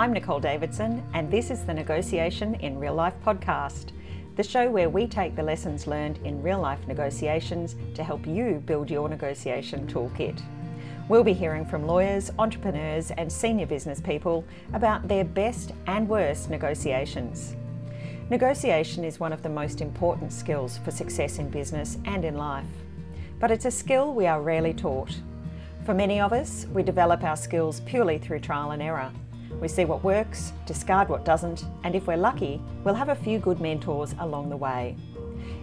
I'm Nicole Davidson, and this is the Negotiation in Real Life podcast, the show where we take the lessons learned in real life negotiations to help you build your negotiation toolkit. We'll be hearing from lawyers, entrepreneurs, and senior business people about their best and worst negotiations. Negotiation is one of the most important skills for success in business and in life, but it's a skill we are rarely taught. For many of us, we develop our skills purely through trial and error. We see what works, discard what doesn't, and if we're lucky, we'll have a few good mentors along the way.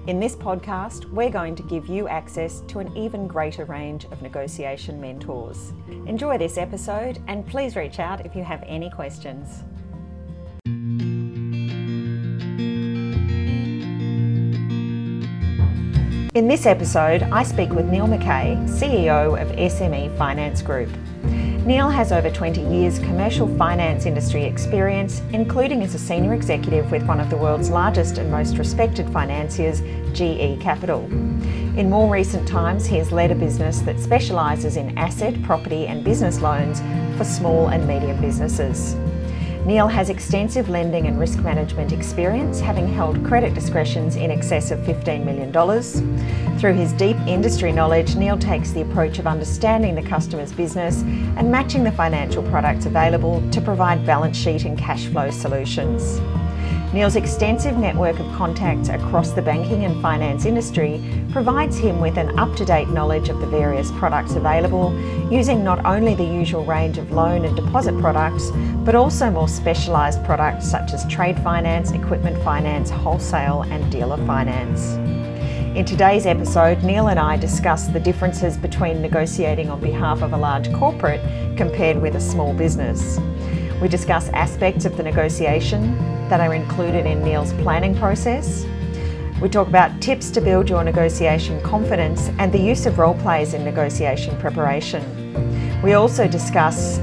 In this podcast, we're going to give you access to an even greater range of negotiation mentors. Enjoy this episode and please reach out if you have any questions. In this episode, I speak with Neil McKay, CEO of SME Finance Group. Neil has over 20 years commercial finance industry experience, including as a senior executive with one of the world's largest and most respected financiers, GE Capital. In more recent times, he has led a business that specialises in asset, property, and business loans for small and medium businesses. Neil has extensive lending and risk management experience, having held credit discretions in excess of $15 million. Through his deep industry knowledge, Neil takes the approach of understanding the customer's business and matching the financial products available to provide balance sheet and cash flow solutions. Neil's extensive network of contacts across the banking and finance industry provides him with an up to date knowledge of the various products available, using not only the usual range of loan and deposit products, but also more specialised products such as trade finance, equipment finance, wholesale, and dealer finance. In today's episode, Neil and I discuss the differences between negotiating on behalf of a large corporate compared with a small business. We discuss aspects of the negotiation that are included in Neil's planning process. We talk about tips to build your negotiation confidence and the use of role plays in negotiation preparation. We also discuss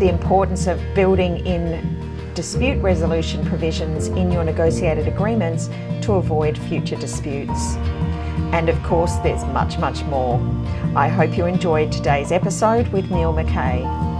the importance of building in dispute resolution provisions in your negotiated agreements to avoid future disputes. And of course, there's much, much more. I hope you enjoyed today's episode with Neil McKay.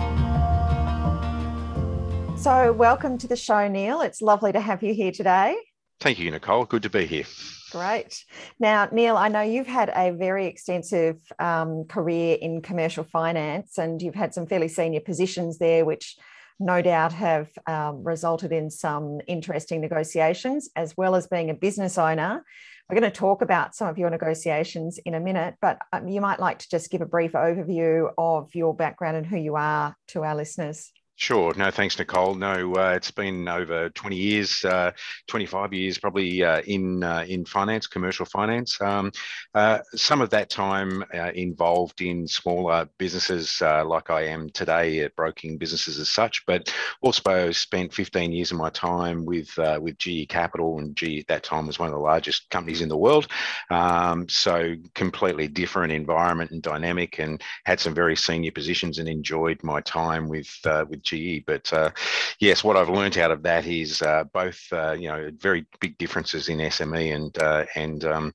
So, welcome to the show, Neil. It's lovely to have you here today. Thank you, Nicole. Good to be here. Great. Now, Neil, I know you've had a very extensive um, career in commercial finance and you've had some fairly senior positions there, which no doubt have um, resulted in some interesting negotiations, as well as being a business owner. We're going to talk about some of your negotiations in a minute, but um, you might like to just give a brief overview of your background and who you are to our listeners. Sure. No, thanks, Nicole. No, uh, it's been over 20 years, uh, 25 years probably uh, in uh, in finance, commercial finance. Um, uh, some of that time uh, involved in smaller businesses like I am today at broking businesses as such, but also spent 15 years of my time with with GE Capital, and GE at that time was one of the largest companies in the world. Um, so completely different environment and dynamic, and had some very senior positions and enjoyed my time with with. But uh, yes, what I've learned out of that is uh, both uh, you know very big differences in SME and uh, and um,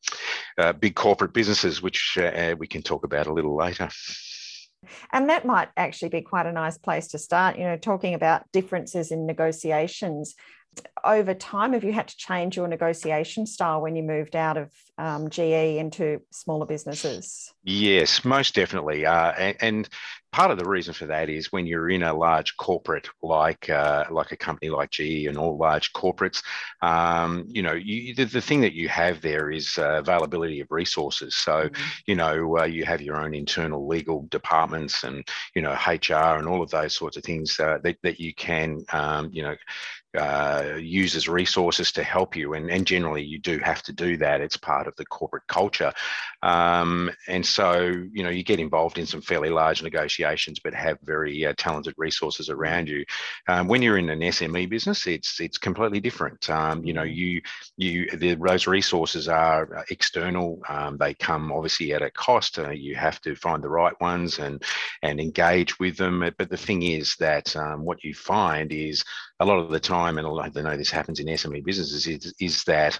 uh, big corporate businesses, which we can talk about a little later. And that might actually be quite a nice place to start, you know, talking about differences in negotiations over time have you had to change your negotiation style when you moved out of um, GE into smaller businesses? Yes, most definitely. Uh, and, and, part of the reason for that is when you're in a large corporate like uh, like a company like GE and all large corporates, um, you know, you, the, the, thing that you have there is uh, availability of resources. So, mm-hmm. you know, uh, you have your own internal legal departments and you know HR and all of those sorts of things uh, that that you can, um, you know, uh, resources to help you. And, and generally, you do have to do that. It's part of the corporate culture. Um, and so, you know, you get involved in some fairly large negotiations, but have very uh, talented resources around you. Um, when you're in an SME business, it's it's completely different. Um, you know, mm-hmm. you you the, those resources are external. Um, they come obviously at a cost. Uh, you have to find the right ones and and engage with them. But the thing is that um, what you find is a lot of the time, and I know this happens in SME businesses, is, is that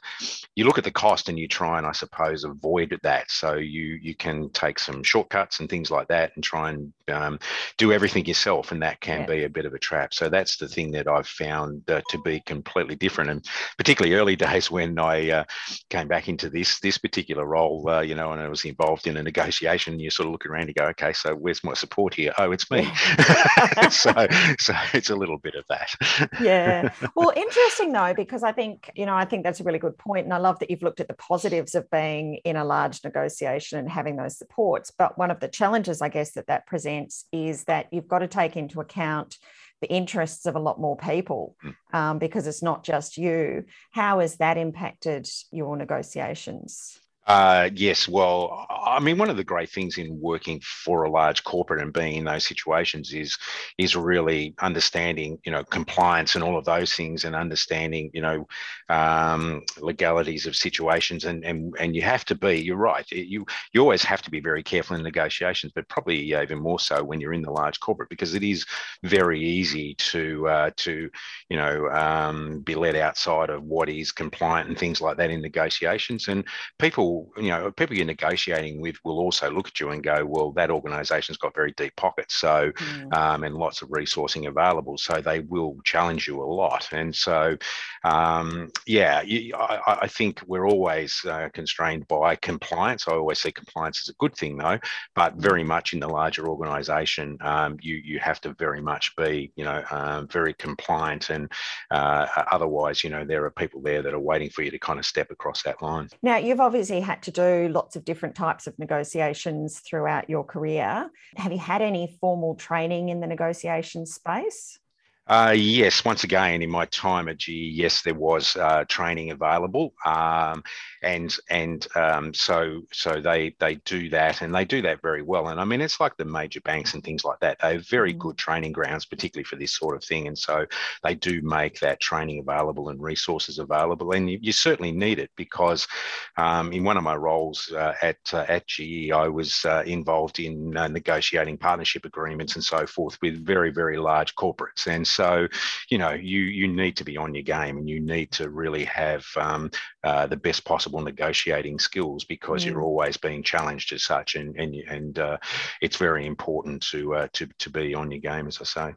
you look at the cost and you try and I suppose avoid that. So you you can take some shortcuts and things like that and try and um, do everything yourself, and that can yeah. be a bit of a trap. So that's the thing that I've found uh, to be completely different, and particularly early days when I uh, came back into this this particular role, uh, you know, and I was involved in a negotiation. You sort of look around and go, okay, so where's my support here? Oh, it's me. so so it's a little bit of that. yeah. Well, interesting though, because I think you know I think that's a really good point, and I love that you've looked at the positives of being in a large negotiation and having those supports. But one of the challenges, I guess, that that presents is that you've got to take into account the interests of a lot more people hmm. um, because it's not just you. How has that impacted your negotiations? Uh, yes, well, I mean, one of the great things in working for a large corporate and being in those situations is is really understanding, you know, compliance and all of those things, and understanding, you know, um, legalities of situations. And and and you have to be. You're right. You you always have to be very careful in negotiations, but probably even more so when you're in the large corporate because it is very easy to uh, to you know um, be led outside of what is compliant and things like that in negotiations. And people you know, people you're negotiating with will also look at you and go, well, that organisation's got very deep pockets, so mm. um, and lots of resourcing available, so they will challenge you a lot. And so, um, yeah, you, I, I, think we're always uh, constrained by compliance. I always see compliance as a good thing, though, but mm. very much in the larger organisation, um, you you have to very much be, you know, um, very compliant, and uh, otherwise, you know, there are people there that are waiting for you to kind of step across that line. Now, you've obviously had to do lots of different types of negotiations throughout your career. Have you had any formal training in the negotiation space? Uh, yes, once again, in my time at GE, yes, there was uh, training available, um, and and um, so so they they do that, and they do that very well. And I mean, it's like the major banks and things like that. They're very mm. good training grounds, particularly for this sort of thing. And so they do make that training available and resources available, and you, you certainly need it because um, in one of my roles uh, at uh, at GE, I was uh, involved in uh, negotiating partnership agreements and so forth with very very large corporates, and so, you know, you you need to be on your game and you need to really have um, uh, the best possible negotiating skills because mm. you're always being challenged as such, and and and uh, it's very important to uh, to to be on your game, as I say.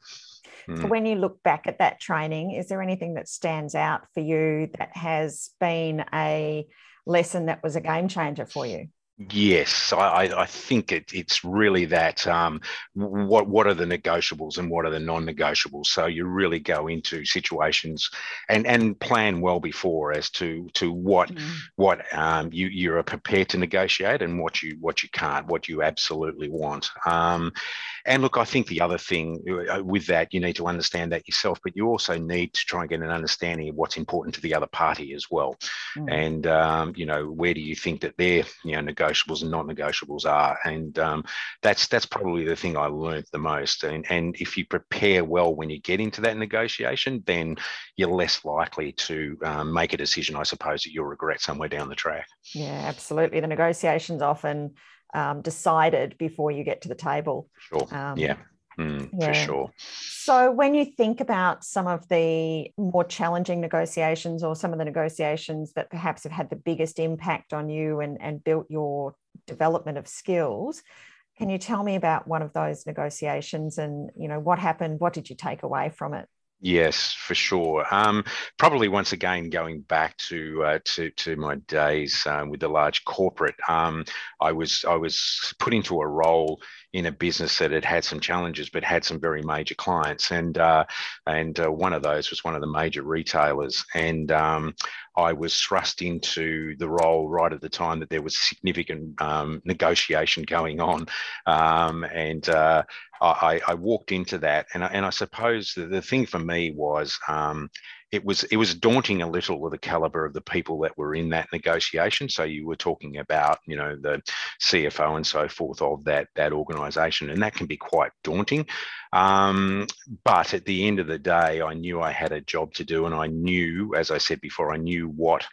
Mm. When you look back at that training, is there anything that stands out for you that has been a lesson that was a game changer for you? Yes, I, I think it, it's really that um, what what are the negotiables and what are the non-negotiables. So you really go into situations and and plan well before as to to what mm. what um, you you are prepared to negotiate and what you what you can't, what you absolutely want. Um, and look, I think the other thing uh, with that you need to understand that yourself, but you also need to try and get an understanding of what's important to the other party as well. Mm. And um, you know where do you think that their you know negotiables and non-negotiables are, and um, that's that's probably the thing I learned the most. And and if you prepare well when you get into that negotiation, then you're less likely to um, make a decision, I suppose, that you'll regret somewhere down the track. Yeah, absolutely. The negotiations often um, decided before you get to the table. Sure. Um, yeah. Mm, yeah. For sure. So, when you think about some of the more challenging negotiations or some of the negotiations that perhaps have had the biggest impact on you and, and built your development of skills, can you tell me about one of those negotiations and you know what happened? What did you take away from it? Yes, for sure. Um, probably once again going back to uh, to to my days uh, with the large corporate, um, I was I was put into a role in a business that had had some challenges, but had some very major clients, and uh, and uh, one of those was one of the major retailers, and um, I was thrust into the role right at the time that there was significant um, negotiation going on, um, and uh, I, I, walked into that, and I, and I suppose the, the thing for me was um, it was it was daunting a little with the caliber of the people that were in that negotiation. So you were talking about you know the CFO and so forth of that that organisation, and that can be quite daunting. Um, but at the end of the day, I knew I had a job to do, and I knew, as I said before, I knew what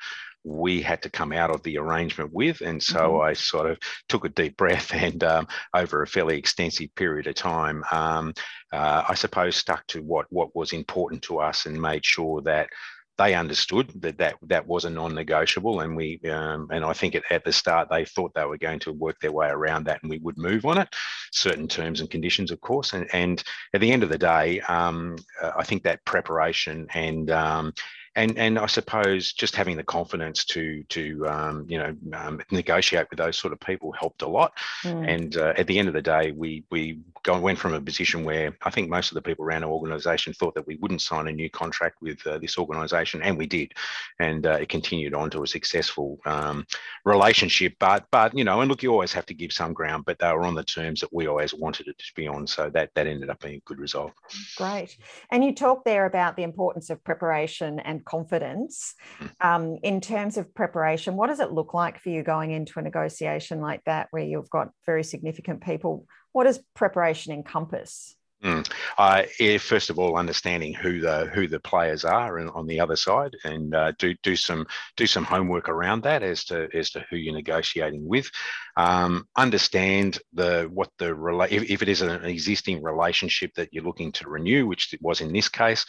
we had to come out of the arrangement with. And so mm-hmm. I sort of took a deep breath and um, over a fairly extensive period of time, um, uh, I suppose stuck to what, what was important to us and made sure that they understood that that, that was a non-negotiable and we um, and I think at, at the start they thought they were going to work their way around that and we would move on it certain terms and conditions of course and, and at the end of the day um, I think that preparation and um, and and I suppose just having the confidence to to um, you know um, negotiate with those sort of people helped a lot. Mm. And uh, at the end of the day, we we go, went from a position where I think most of the people around our organisation thought that we wouldn't sign a new contract with uh, this organisation, and we did, and uh, it continued on to a successful um, relationship. But but you know, and look, you always have to give some ground, but they were on the terms that we always wanted it to be on, so that that ended up being a good result. Great, and you talked there about the importance of preparation and confidence. Hmm. Um, in terms of preparation, what does it look like for you going into a negotiation like that where you've got very significant people? What does preparation encompass? Mm. Uh, yeah, first of all, understanding who the who the players are and on the other side, and uh, do do some do some homework around that as to as to who you're negotiating with. Um, understand the what the rela- if, if, it is an existing relationship that you're looking to renew, which it was in this case,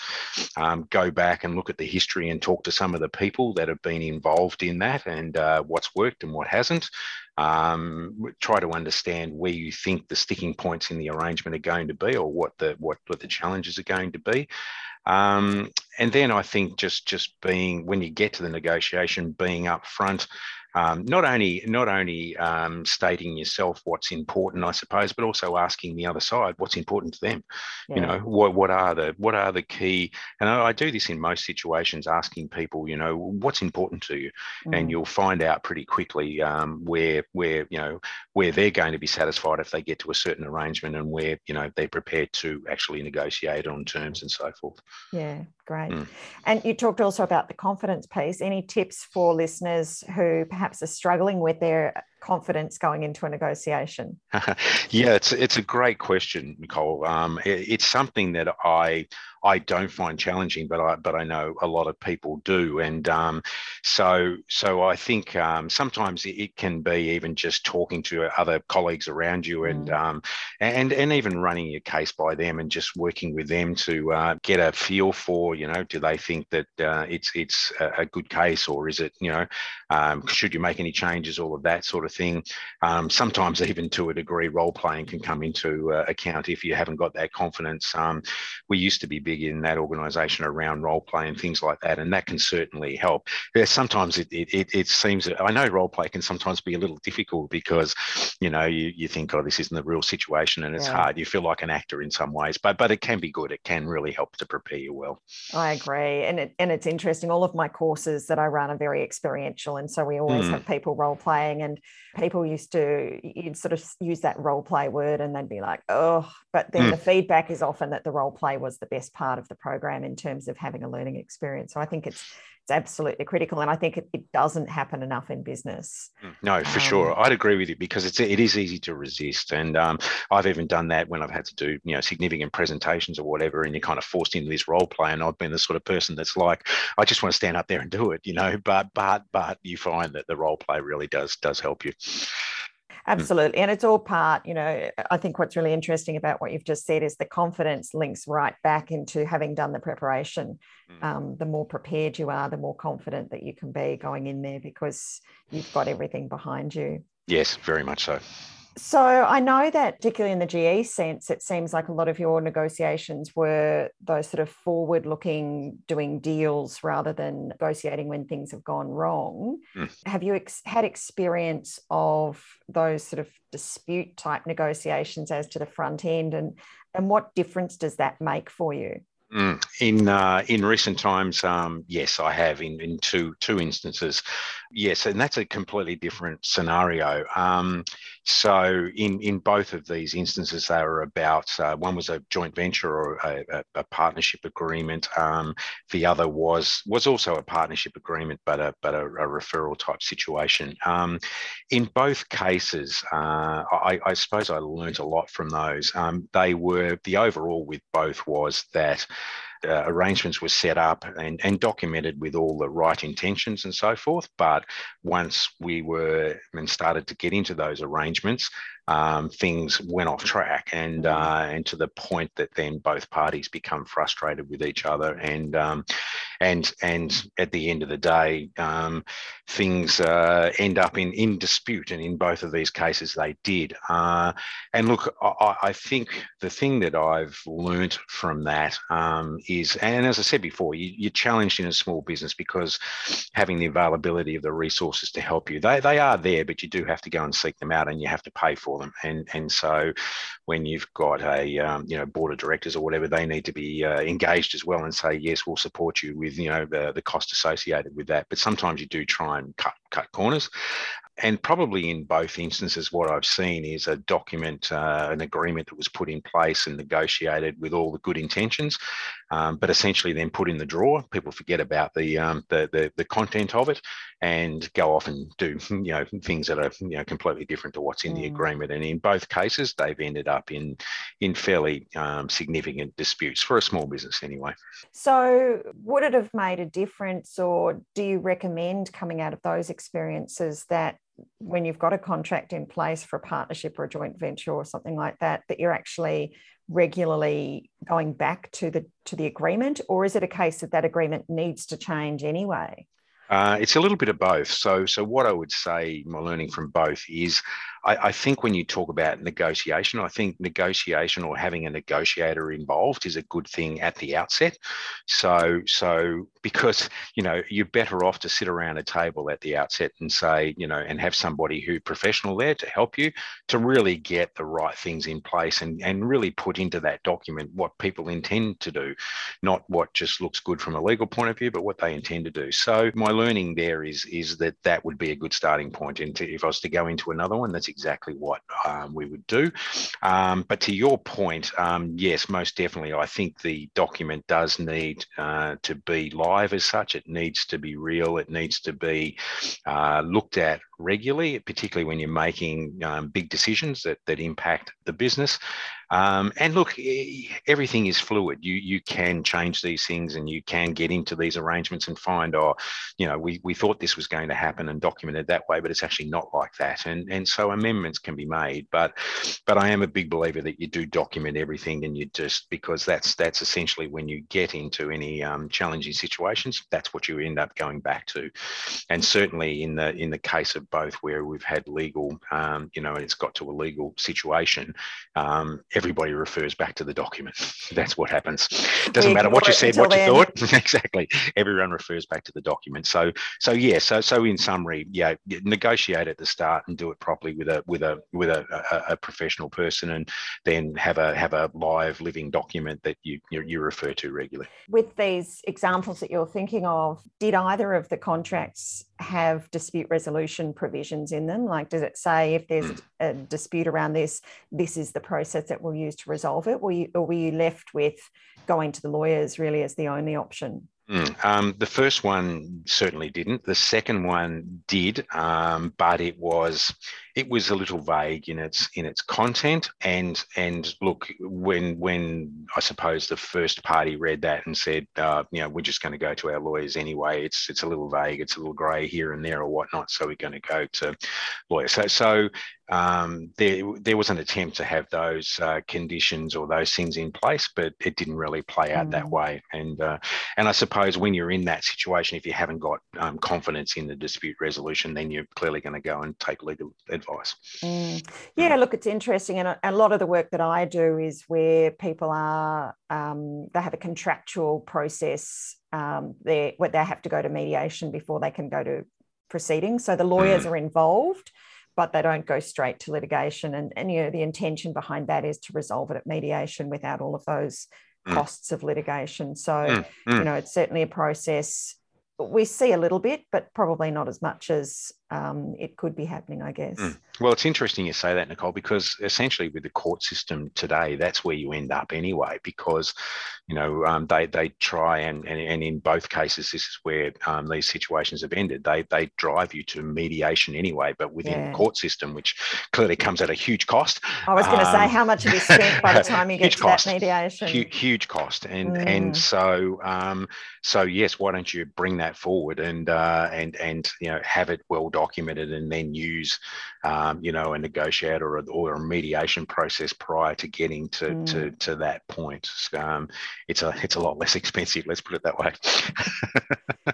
um, go back and look at the history and talk to some of the people that have been involved in that and uh, what's worked and what hasn't. Um, try to understand where you think the sticking points in the arrangement are going to be, or what the what, what the challenges are going to be. Um, and then I think just just being when you get to the negotiation, being upfront um, not only not only um, stating yourself what's important, I suppose, but also asking the other side what's important to them. Yeah. You know, what what are the what are the key? And I, I, do this in most situations, asking people, you know, what's important to you, mm. and you'll find out pretty quickly um, where where you know where they're going to be satisfied if they get to a certain arrangement, and where you know they're prepared to actually negotiate on terms and so forth. Yeah, great. Mm. And you talked also about the confidence piece. Any tips for listeners who perhaps are struggling with their confidence going into a negotiation? yeah, it's it's a great question, Nicole. Um, it, it's something that I I don't find challenging, but I but I know a lot of people do, and um, so so I think um, sometimes it can be even just talking to other colleagues around you, and mm. um, and and even running your case by them, and just working with them to uh, get a feel for you know do they think that uh, it's it's a good case, or is it you know um, should you make any changes, all of that sort of thing. Um, sometimes even to a degree, role playing can come into uh, account if you haven't got that confidence. Um, we used to be big in that organisation around role play and things like that, and that can certainly help. Yeah, sometimes it, it, it seems that I know role play can sometimes be a little difficult because you know you, you think oh this isn't the real situation and it's yeah. hard. You feel like an actor in some ways, but but it can be good. It can really help to prepare you well. I agree, and it, and it's interesting. All of my courses that I run are very experiential, and so we always mm. have people role playing and people used to you'd sort of use that role play word and they'd be like oh but then mm. the feedback is often that the role play was the best part of the program in terms of having a learning experience so i think it's it's absolutely critical and i think it, it doesn't happen enough in business. Mm, no for um, sure. I'd agree with you because it's it is easy to resist and um, i've even done that when i've had to do you know significant presentations or whatever and you're kind of forced into this role play and i've been the sort of person that's like i just want to stand up there and do it you know? But but but you find that the role play really does does help you. Absolutely. And it's all part, you know, I think what's really interesting about what you've just said is the confidence links right back into having done the preparation. Mm. Um, the more prepared you are, the more confident that you can be going in there because you've got everything behind you. Yes, very much so. So I know that, particularly in the GE sense, it seems like a lot of your negotiations were those sort of forward looking, doing deals rather than negotiating when things have gone wrong. Mm. Have you ex- had experience of those sort of dispute type negotiations as to the front end? And, and what difference does that make for you? Mm. In uh, in recent times, um, yes, I have in, in two two instances. Yes, and that's a completely different scenario. Um, so in in both of these instances, they were about uh, one was a joint venture or a, a, partnership agreement. Um, the other was was also a partnership agreement, but a but a, a referral type situation. Um, in both cases, uh, I, I, suppose I learned a lot from those. Um, they were the overall with both was that uh, arrangements were set up and, and documented with all the right intentions and so forth. But once we were and started to get into those arrangements, um, things went off track and mm. uh, and to the point that then both parties become frustrated with each other and um, and and at the end of the day um, things uh, end up in in dispute and in both of these cases they did uh, and look I, I, think the thing that I've learnt from that um, is and as I said before you, you're challenged in a small business because having the availability of the resources to help you they, they are there but you do have to go and seek them out and you have to pay for them. And and so when you've got a um, you know board of directors or whatever, they need to be uh, engaged as well and say yes, we'll support you with you know the the cost associated with that. But sometimes you do try and cut cut corners and probably in both instances, what I've seen is a document, uh, an agreement that was put in place and negotiated with all the good intentions, um, but essentially then put in the drawer. People forget about the, um, the, the the content of it and go off and do you know things that are you know completely different to what's in mm. the agreement. And in both cases, they've ended up in in fairly um, significant disputes for a small business anyway. So, would it have made a difference, or do you recommend coming out of those experiences that when you've got a contract in place for a partnership or a joint venture or something like that that you're actually regularly going back to the to the agreement or is it a case that that agreement needs to change anyway uh, it's a little bit of both. So, so what I would say, my learning from both is, I, I, think when you talk about negotiation, I think negotiation or having a negotiator involved is a good thing at the outset. So, so because you know you're better off to sit around a table at the outset and say, you know, and have somebody who professional there to help you to really get the right things in place and and really put into that document what people intend to do, not what just looks good from a legal point of view, but what they intend to do. So my learning there is is that that would be a good starting point. And if I was to go into another one, that's exactly what um, we would do. Um, but to your point, um, yes, most definitely, I think the document does need uh, to be live as such. It needs to be real. It needs to be uh, looked at regularly, particularly when you're making um, big decisions that, that impact the business. Um, and look, everything is fluid. You you can change these things, and you can get into these arrangements and find, oh, you know, we, we thought this was going to happen and documented that way, but it's actually not like that. And and so amendments can be made. But but I am a big believer that you do document everything, and you just because that's that's essentially when you get into any um, challenging situations, that's what you end up going back to. And certainly in the in the case of both where we've had legal, um, you know, and it's got to a legal situation, um, everybody refers back to the document. That's what happens. Doesn't matter what you said, what you thought. exactly. Everyone refers back to the document. So, so yeah. So, so in summary, yeah, negotiate at the start and do it properly with a with a with a, a, a professional person, and then have a have a live living document that you, you you refer to regularly. With these examples that you're thinking of, did either of the contracts have dispute resolution provisions in them? Like, does it say if there's mm. a dispute around this, this is the process that we'll use to resolve it? Were you, or were you left with going to the lawyers really as the only option? Mm, um, the first one certainly didn't. The second one did, um, but it was it was a little vague in its in its content. And and look, when when I suppose the first party read that and said, uh, you know, we're just going to go to our lawyers anyway. It's it's a little vague. It's a little grey here and there or whatnot. So we're going to go to lawyers. So so um, there, there was an attempt to have those uh, conditions or those things in place, but it didn't really play out mm. that way. And uh, and I suppose when you're in that situation, if you haven't got um, confidence in the dispute resolution, then you're clearly going to go and take legal advice. Mm. Yeah, look, it's interesting, and a, a, lot of the work that I do is where people are um, they have a contractual process. Um, they where they have to go to mediation before they can go to proceedings. So the lawyers mm. are involved but they don't go straight to litigation. And, and you know, the intention behind that is to resolve it at mediation without all of those mm. costs of litigation. So, mm. Mm. you know, it's certainly a process we see a little bit, but probably not as much as um, it could be happening, I guess. Mm. Well, it's interesting you say that, Nicole, because essentially with the court system today, that's where you end up anyway, because you know um, they they try and, and and in both cases, this is where um, these situations have ended. They they drive you to mediation anyway, but within yeah. the court system, which clearly comes at a huge cost. I was going to say, how much have you spent by the time you get to cost. that mediation? Huge, huge cost, and mm. and so um, so yes, why don't you bring that forward and uh, and and you know have it well documented and then use um, you know a negotiator or, or, a mediation process prior to getting to mm. to, to that point. Um, it's a it's a lot less expensive. Let's put it that way.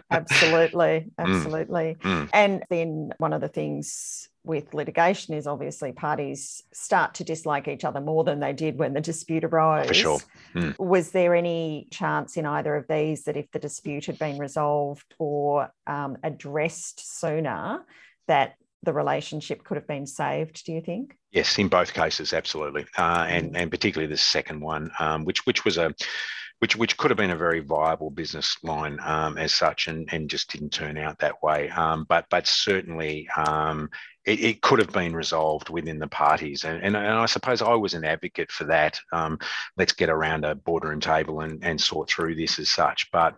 absolutely, mm. absolutely. Mm. And then one of the things with litigation is obviously parties start to dislike each other more than they did when the dispute arose. For sure. Mm. Was there any chance in either of these that if the dispute had been resolved or um, addressed sooner, that the relationship could have been saved? Do you think? Yes, in both cases, absolutely, uh, and mm. and particularly the second one, um, which which was a which which could have been a very viable business line um, as such, and, and just didn't turn out that way. Um, but but certainly um, it, it, could have been resolved within the parties. And, and, and I suppose I was an advocate for that. Um, let's get around a boardroom table and, and sort through this as such. But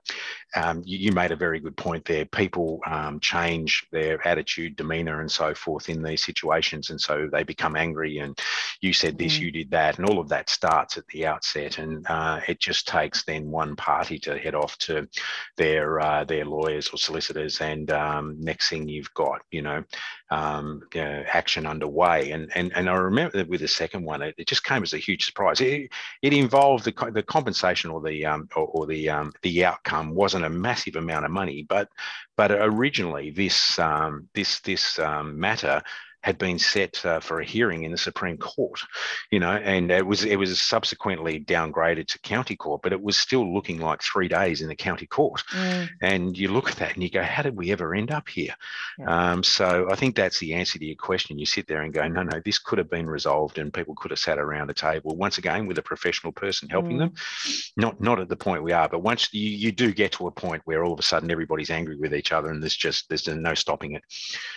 um, you, you, made a very good point there. People um, change their attitude, demeanor, and so forth in these situations. And so they become angry. And you said this, mm. you did that. And all of that starts at the outset. And uh, it just takes then one party to head off to their, uh, their lawyers or solicitors. And um, next thing you've got, you know, know, action underway. And, and, and I remember that with the second one, it, it just came as a huge surprise. It, it involved the, the compensation or the um, or, or the um, the outcome wasn't a massive amount of money, but but originally this um, this this um, matter had been set uh, for a hearing in the Supreme Court, you know, and it was it was subsequently downgraded to county court, but it was still looking like three days in the county court. Mm. And you look at that and you go, how did we ever end up here? Yeah. Um, so I think that's the answer to your question. You sit there and go, no, no, this could have been resolved, and people could have sat around a table once again with a professional person helping mm. them. Not not at the point we are, but once you you do get to a point where all of a sudden everybody's angry with each other, and there's just there's no stopping it,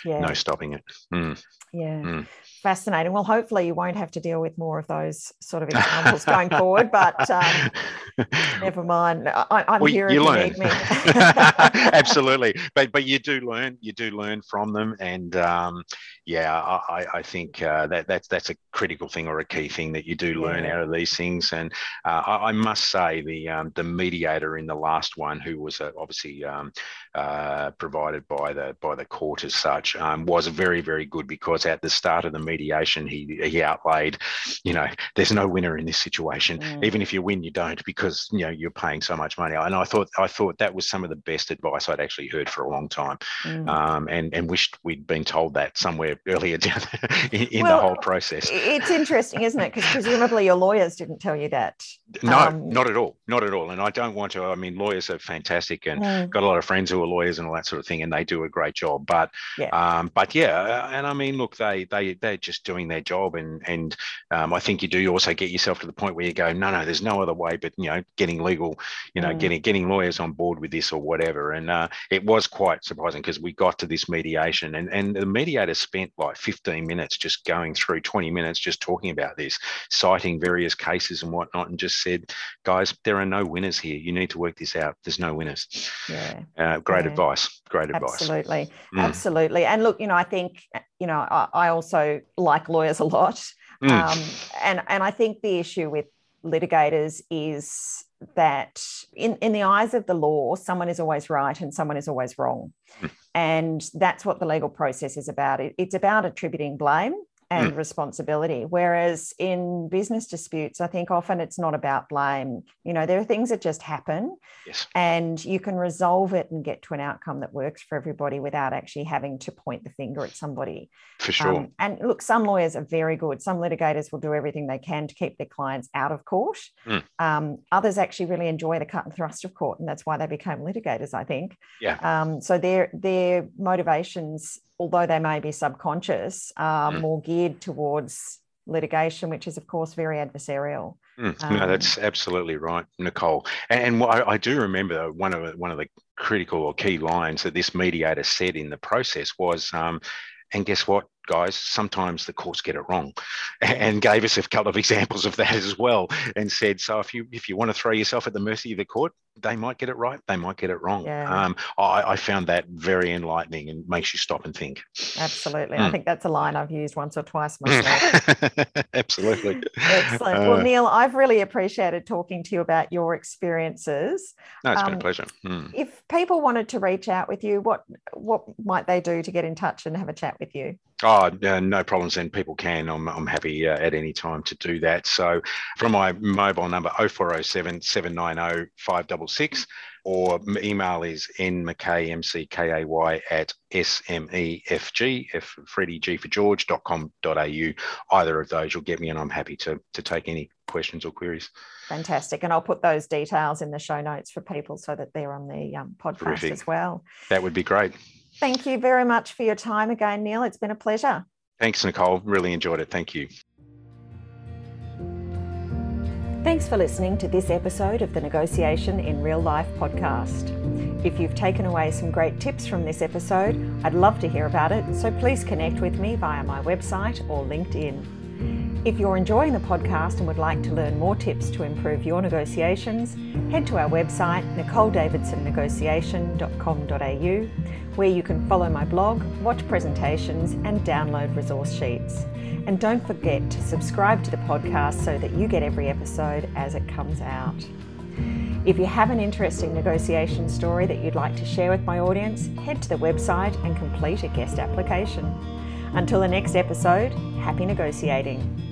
yeah. no stopping it. Mm. Yeah. Mm. Fascinating. Well, hopefully you won't have to deal with more of those sort of examples going forward, but um, never mind. I, am well, here you learn. You Absolutely. But but you do learn, you do learn from them. And um, yeah, I, I think uh, that that's that's a critical thing or a key thing that you do learn yeah. out of these things. And uh, I, I, must say the um, the mediator in the last one, who was uh, obviously um, uh, provided by the by the court as such, um, was very, very good because at the start of the mediation, he he outlaid, you know, there's no winner in this situation. Mm. Even if you win, you don't because you know you're paying so much money. And I thought I thought that was some of the best advice I'd actually heard for a long time, mm. um, and and wished we'd been told that somewhere earlier down in, in well, the whole process. It's interesting, isn't it? Because presumably your lawyers didn't tell you that. No, um, not at all, not at all. And I don't want to. I mean, lawyers are fantastic, and mm. got a lot of friends who are lawyers and all that sort of thing, and they do a great job. But yeah, um, but yeah, and I mean, look, they they they're just doing their job, and and um, I think you do also get yourself to the point where you go, no, no, there's no other way but you know getting legal, you know, mm. getting getting lawyers on board with this or whatever. And uh, it was quite surprising because we got to this mediation, and and the mediator spent like 15 minutes just going through 20 minutes just talking about this, citing various cases and whatnot, and just said, guys, there are no winners here. You need to work this out. There's no winners. Yeah. Uh, great yeah. advice. Great advice. Absolutely. Mm. Absolutely. And look, you know, I think, you know, I, I also like lawyers a lot. Mm. Um, and, and I think the issue with litigators is that in, in the eyes of the law, someone is always right and someone is always wrong. Mm. And that's what the legal process is about. It, it's about attributing blame and mm. responsibility. Whereas in business disputes, I think often it's not about blame. You know, there are things that just happen yes. and you can resolve it and get to an outcome that works for everybody without actually having to point the finger at somebody. For sure. Um, and look, some lawyers are very good. Some litigators will do everything they can to keep their clients out of court. Mm. Um, others actually really enjoy the cut and thrust of court, and that's why they became litigators, I think. Yeah. Um, so their their motivations although they may be subconscious, are mm. more geared towards litigation, which is, of course, very adversarial. Mm, um, no, that's absolutely right, Nicole. And, and I, I, do remember one of one of the critical or key lines that this mediator said in the process was, um, and guess what? Guys, sometimes the courts get it wrong, and gave us a couple of examples of that as well, and said, so if you if you want to throw yourself at the mercy of the court, they might get it right, they might get it wrong. Yeah. Um, I, I, found that very enlightening and makes you stop and think. Absolutely, mm. I think that's a line I've used once or twice myself. Absolutely. Excellent. Uh, well, Neil, I've really appreciated talking to you about your experiences. No, it's um, been a um, pleasure. Mm. If people wanted to reach out with you, what what might they do to get in touch and have a chat with you? Oh, no problems. And people can. I'm, I'm happy uh, at any time to do that. So, from my mobile number 0407 790 566, or email is nmckay, M-C-K-A-Y, at smefg, F Freddie G for George.com.au. Either of those, you'll get me, and I'm happy to, to take any questions or queries. Fantastic. And I'll put those details in the show notes for people so that they're on the um, podcast Terrific. as well. That would be great. Thank you very much for your time again, Neil. It's been a pleasure. Thanks, Nicole. Really enjoyed it. Thank you. Thanks for listening to this episode of the Negotiation in Real Life podcast. If you've taken away some great tips from this episode, I'd love to hear about it, so please connect with me via my website or LinkedIn. If you're enjoying the podcast and would like to learn more tips to improve your negotiations, head to our website, nicoledavidsonnegotiation.com.au where you can follow my blog, watch presentations, and download resource sheets. And don't forget to subscribe to the podcast so that you get every episode as it comes out. If you have an interesting negotiation story that you'd like to share with my audience, head to the website and complete a guest application. Until the next episode, happy negotiating.